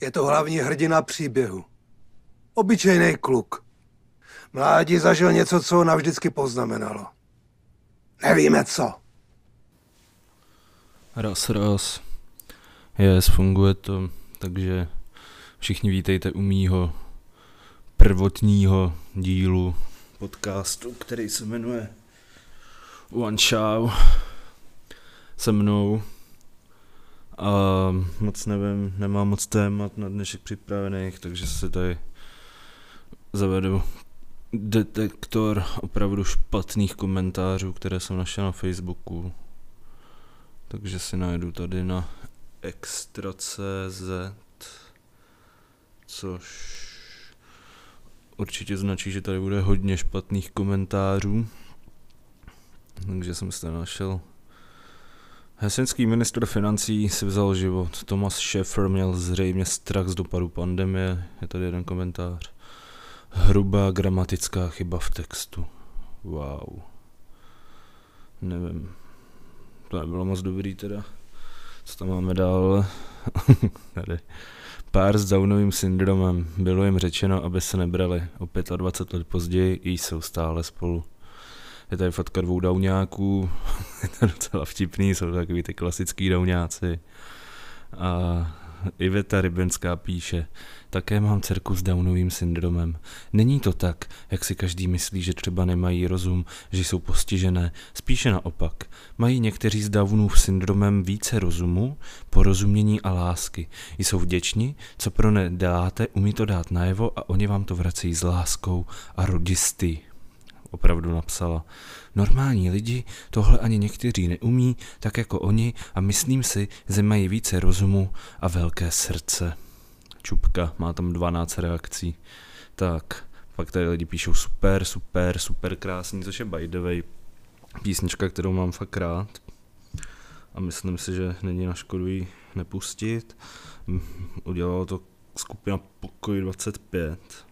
Je to hlavní hrdina příběhu. Obyčejný kluk. Mládí zažil něco, co ho navždycky poznamenalo. Nevíme co. Raz, raz. Yes, funguje to, takže všichni vítejte u mýho prvotního dílu podcastu, který se jmenuje One Show se mnou. A moc nevím, nemám moc témat na dnešek připravených, takže se tady zavedu detektor opravdu špatných komentářů, které jsem našel na Facebooku. Takže si najdu tady na extra.cz, což určitě značí, že tady bude hodně špatných komentářů. Takže jsem se našel. Hesenský ministr financí si vzal život. Thomas Schäfer měl zřejmě strach z dopadu pandemie. Je tady jeden komentář. Hrubá gramatická chyba v textu. Wow. Nevím. To nebylo moc dobrý teda. Co tam máme dál? tady. Pár s Downovým syndromem. Bylo jim řečeno, aby se nebrali. O 25 let později jsou stále spolu. Je tady fotka dvou dauňáků, je to docela vtipný, jsou takový ty klasický dauňáci. A Iveta Rybenská píše, také mám dcerku s Downovým syndromem. Není to tak, jak si každý myslí, že třeba nemají rozum, že jsou postižené. Spíše naopak. Mají někteří s Downův syndromem více rozumu, porozumění a lásky. Jsou vděční, co pro ně děláte, umí to dát najevo a oni vám to vracejí s láskou a rodisty opravdu napsala. Normální lidi tohle ani někteří neumí, tak jako oni a myslím si, že mají více rozumu a velké srdce. Čupka, má tam 12 reakcí. Tak, pak tady lidi píšou super, super, super krásný, což je by the way písnička, kterou mám fakt rád. A myslím si, že není na škodu ji nepustit. Udělalo to skupina Pokoj 25.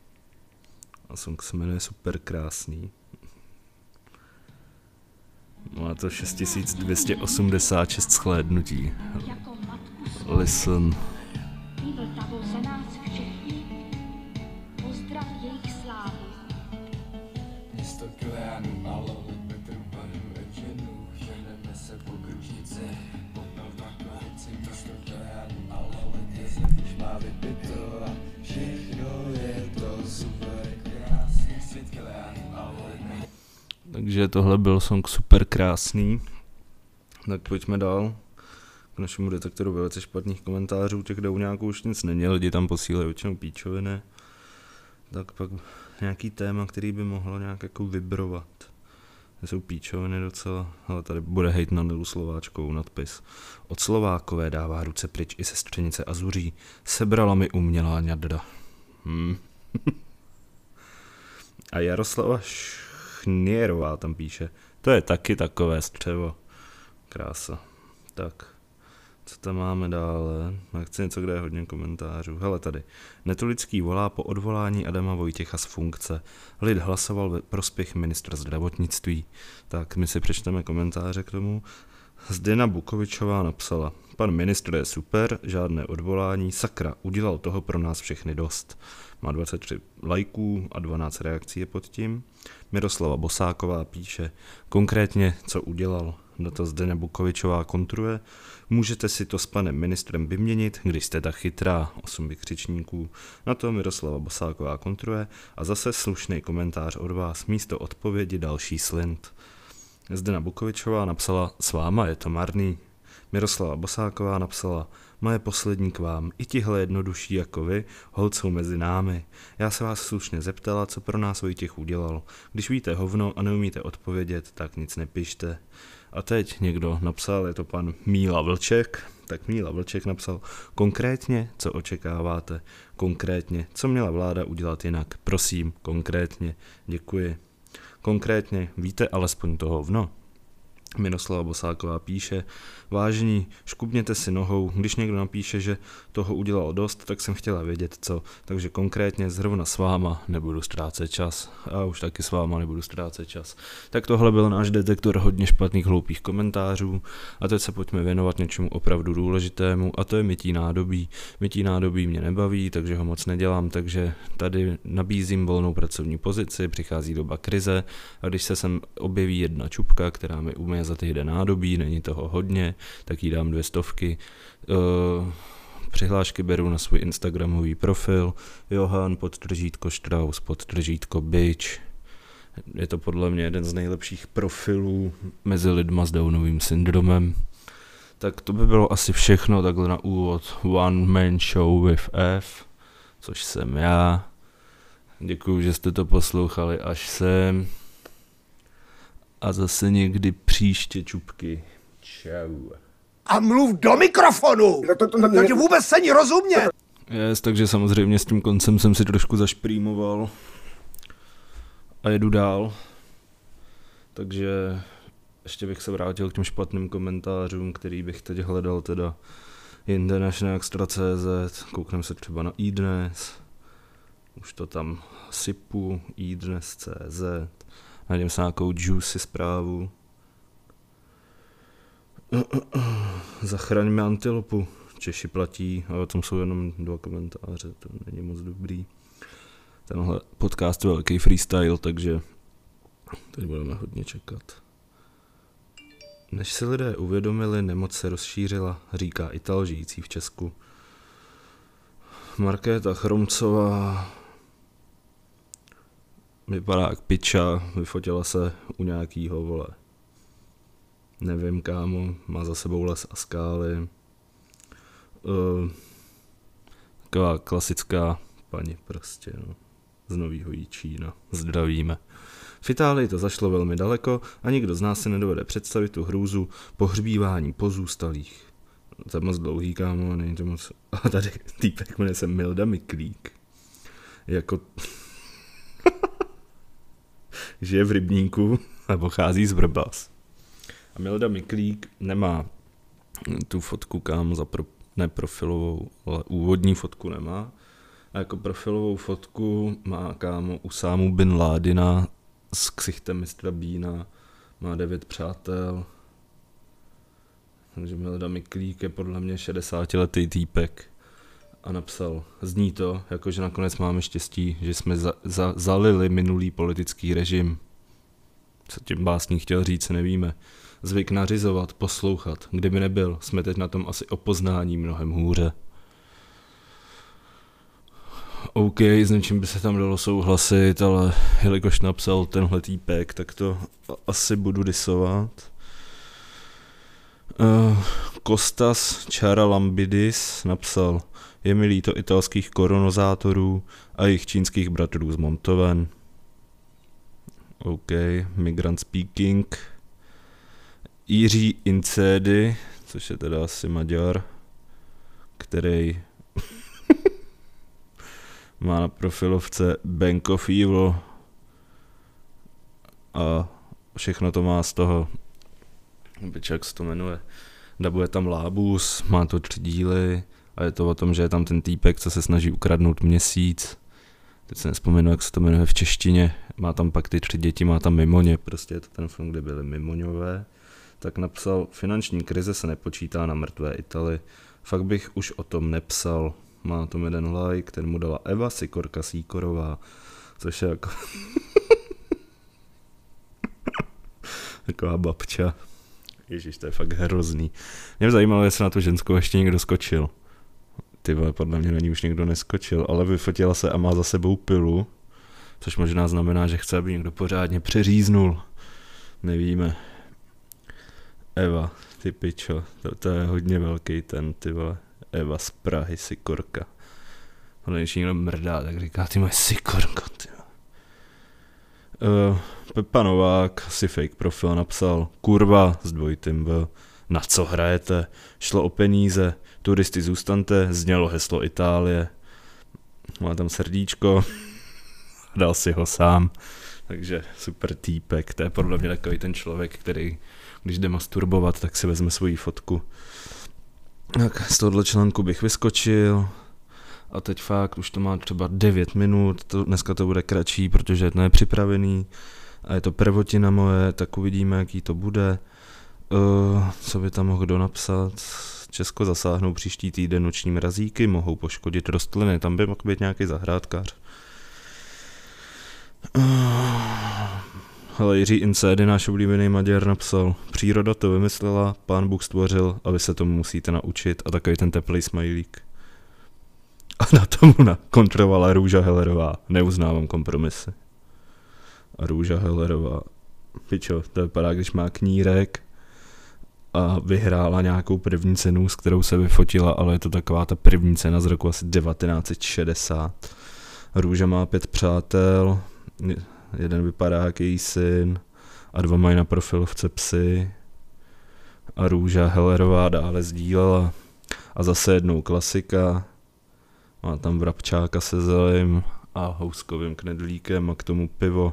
A song se jmenuje Super krásný. Má to 6286 shlédnutí. Listen. Takže tohle byl song super krásný. Tak pojďme dál k našemu detektoru velice špatných komentářů. Těch nějakou už nic není, lidi tam posílají většinou píčoviny. Tak pak nějaký téma, který by mohlo nějak jako vibrovat. To jsou píčoviny docela, ale tady bude hejt na Nilu Slováčkou nadpis. Od Slovákové dává ruce pryč i sestřenice Azuří. Sebrala mi umělá ňadra. Hmm. A Jaroslava Chnierová tam píše. To je taky takové střevo. Krása. Tak, co tam máme dále? Já chci něco, kde je hodně komentářů. Hele tady. Netolický volá po odvolání Adama Vojtěcha z funkce. Lid hlasoval ve prospěch ministra zdravotnictví. Tak my si přečteme komentáře k tomu. Zdena Bukovičová napsala, pan ministr je super, žádné odvolání, sakra, udělal toho pro nás všechny dost. Má 23 lajků a 12 reakcí je pod tím. Miroslava Bosáková píše, konkrétně co udělal, na to Zdena Bukovičová kontruje, můžete si to s panem ministrem vyměnit, když jste tak chytrá, osm vykřičníků. Na to Miroslava Bosáková kontruje a zase slušný komentář od vás, místo odpovědi další slint. Zdena Bukovičová napsala, s váma je to marný. Miroslava Bosáková napsala, moje poslední k vám, i tihle jednodušší jako vy, hold jsou mezi námi. Já se vás slušně zeptala, co pro nás Vojtěch udělal. Když víte hovno a neumíte odpovědět, tak nic nepište. A teď někdo napsal, je to pan Míla Vlček, tak Míla Vlček napsal konkrétně, co očekáváte, konkrétně, co měla vláda udělat jinak, prosím, konkrétně, děkuji. Konkrétně, víte alespoň to hovno? Miroslava Bosáková píše, vážení, škubněte si nohou, když někdo napíše, že toho udělal dost, tak jsem chtěla vědět co, takže konkrétně zrovna s váma nebudu ztrácet čas. A už taky s váma nebudu ztrácet čas. Tak tohle byl náš detektor hodně špatných hloupých komentářů a teď se pojďme věnovat něčemu opravdu důležitému a to je mytí nádobí. Mytí nádobí mě nebaví, takže ho moc nedělám, takže tady nabízím volnou pracovní pozici, přichází doba krize a když se sem objeví jedna čupka, která mi umí za týden nádobí, není toho hodně, tak jí dám dvě stovky. Uh, přihlášky beru na svůj Instagramový profil Johan podtržítko Strauss podtržítko Bitch. Je to podle mě jeden z nejlepších profilů mezi lidma s Downovým syndromem. Tak to by bylo asi všechno takhle na úvod One Man Show with F, což jsem já. Děkuji, že jste to poslouchali až sem. A zase někdy příště čupky. Čau. A mluv do mikrofonu! To, to, to, to tě vůbec není rozumět! Yes, takže samozřejmě s tím koncem jsem si trošku zašprýmoval. A jedu dál. Takže ještě bych se vrátil k těm špatným komentářům, který bych teď hledal teda jinde než na Extra.cz. Koukneme se třeba na iDnes. Už to tam sypu, iDnes.cz. Najdeme se nějakou juicy zprávu. Zachraňme antilopu. Češi platí, ale tam jsou jenom dva komentáře, to není moc dobrý. Tenhle podcast je velký freestyle, takže teď budeme hodně čekat. Než se lidé uvědomili, nemoc se rozšířila, říká Ital žijící v Česku. Markéta Chromcová vypadá jak piča, vyfotila se u nějakýho, vole, nevím kámo, má za sebou les a skály. Uh, taková klasická paní prostě, no. Z novýho Jíčína. Zdravíme. V Itálii to zašlo velmi daleko a nikdo z nás si nedovede představit tu hrůzu pohřbívání pozůstalých. No, to je moc dlouhý, kámo, není to moc... A tady týpek jmenuje se Milda Miklík. Jako... Žije v rybníku a pochází z Vrbas. A Milda Miklík nemá tu fotku, kam za pro, ne profilovou, ale úvodní fotku nemá. A jako profilovou fotku má kámo Usámu Bin Ládina s ksichtem mistra Bína, má devět přátel. Takže Milda Miklík je podle mě 60 letý týpek a napsal, zní to, jakože nakonec máme štěstí, že jsme za, za, zalili minulý politický režim. Co tím básník chtěl říct, nevíme zvyk nařizovat, poslouchat. Kdyby nebyl, jsme teď na tom asi o poznání mnohem hůře. OK, s něčím by se tam dalo souhlasit, ale jelikož napsal tenhle týpek, tak to asi budu disovat. Uh, Kostas Charalambidis napsal, je mi líto italských koronozátorů a jejich čínských bratrů z Montoven. OK, migrant speaking. Jiří Incédy, což je teda asi Maďar, který má na profilovce Bank of Evil a všechno to má z toho, jak se to jmenuje, dabuje tam Lábus, má to tři díly a je to o tom, že je tam ten týpek, co se snaží ukradnout měsíc. Teď se nespomenu, jak se to jmenuje v češtině. Má tam pak ty tři děti, má tam mimoně, prostě je to ten film, kde byly mimoňové tak napsal, finanční krize se nepočítá na mrtvé Itali. Fakt bych už o tom nepsal. Má tom jeden like, ten mu dala Eva Sikorka Sýkorová, což je jako... Taková babča. Ježíš, to je fakt hrozný. Mě by zajímalo, jestli na tu ženskou ještě někdo skočil. Ty vole, podle mě na ní už někdo neskočil, ale vyfotila se a má za sebou pilu, což možná znamená, že chce, aby někdo pořádně přeříznul. Nevíme. Eva, ty pičo, to, to je hodně velký ten, ty vole. Eva z Prahy, Sikorka. On když někdo mrdá, tak říká, ty moje Sikorko, ty uh, Pepa Novák, si fake profil, napsal, kurva, s dvojitým V, na co hrajete, šlo o peníze, turisty zůstante, znělo heslo Itálie, má tam srdíčko, dal si ho sám, takže super týpek, to je podle mě takový ten člověk, který když jde masturbovat, tak si vezme svoji fotku. Tak z tohohle článku bych vyskočil. A teď fakt už to má třeba 9 minut, to, dneska to bude kratší, protože je to nepřipravený a je to prvotina moje, tak uvidíme, jaký to bude. Uh, co by tam mohl kdo napsat? Česko zasáhnou příští týden noční mrazíky, mohou poškodit rostliny, tam by mohl být nějaký zahrádkář. Ale Jiří Incédy, náš oblíbený Maďar, napsal, příroda to vymyslela, pán Bůh stvořil a vy se tomu musíte naučit a takový ten teplý smajlík. A na tomu kontrovala Růža Hellerová, neuznávám kompromisy. A Růža Hellerová, pičo, to vypadá, když má knírek a vyhrála nějakou první cenu, s kterou se vyfotila, ale je to taková ta první cena z roku asi 1960. Růža má pět přátel, jeden vypadá jak její syn a dva mají na profilovce psy a Růža Hellerová dále sdílela a zase jednou klasika, má tam vrabčáka se zelím a houskovým knedlíkem a k tomu pivo.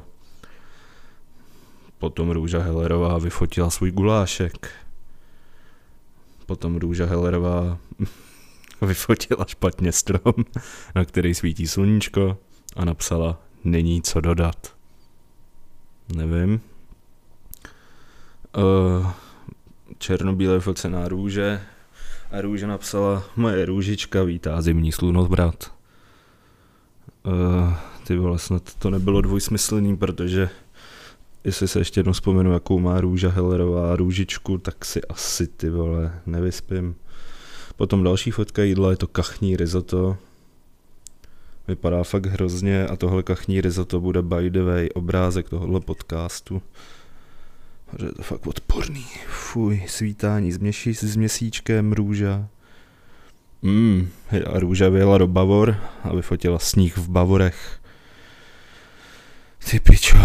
Potom Růža Hellerová vyfotila svůj gulášek. Potom Růža Hellerová vyfotila špatně strom, na který svítí sluníčko a napsala není co dodat. Nevím. Uh, černobílé focená růže a růže napsala moje růžička vítá zimní slunovrat. Uh, ty vole, snad to nebylo dvojsmyslný, protože jestli se ještě jednou vzpomenu, jakou má růža Hellerová růžičku, tak si asi ty vole nevyspím. Potom další fotka jídla je to kachní risotto. Vypadá fakt hrozně a tohle kachní risotto bude by the way obrázek tohohle podcastu. Že je to fakt odporný. Fuj, svítání s, měší, s měsíčkem, růža. Mm, a růža vyjela do Bavor a vyfotila sníh v Bavorech. Ty pičo.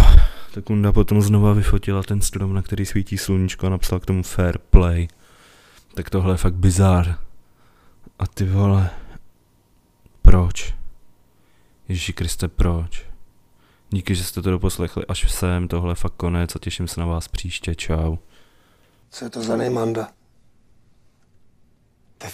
Tak Kunda potom znova vyfotila ten strom, na který svítí sluníčko a napsala k tomu fair play. Tak tohle je fakt bizár. A ty vole, proč? Ježíši Kriste, proč? Díky, že jste to doposlechli až sem, tohle je fakt konec a těším se na vás příště, čau. Co je to za nejmanda? To je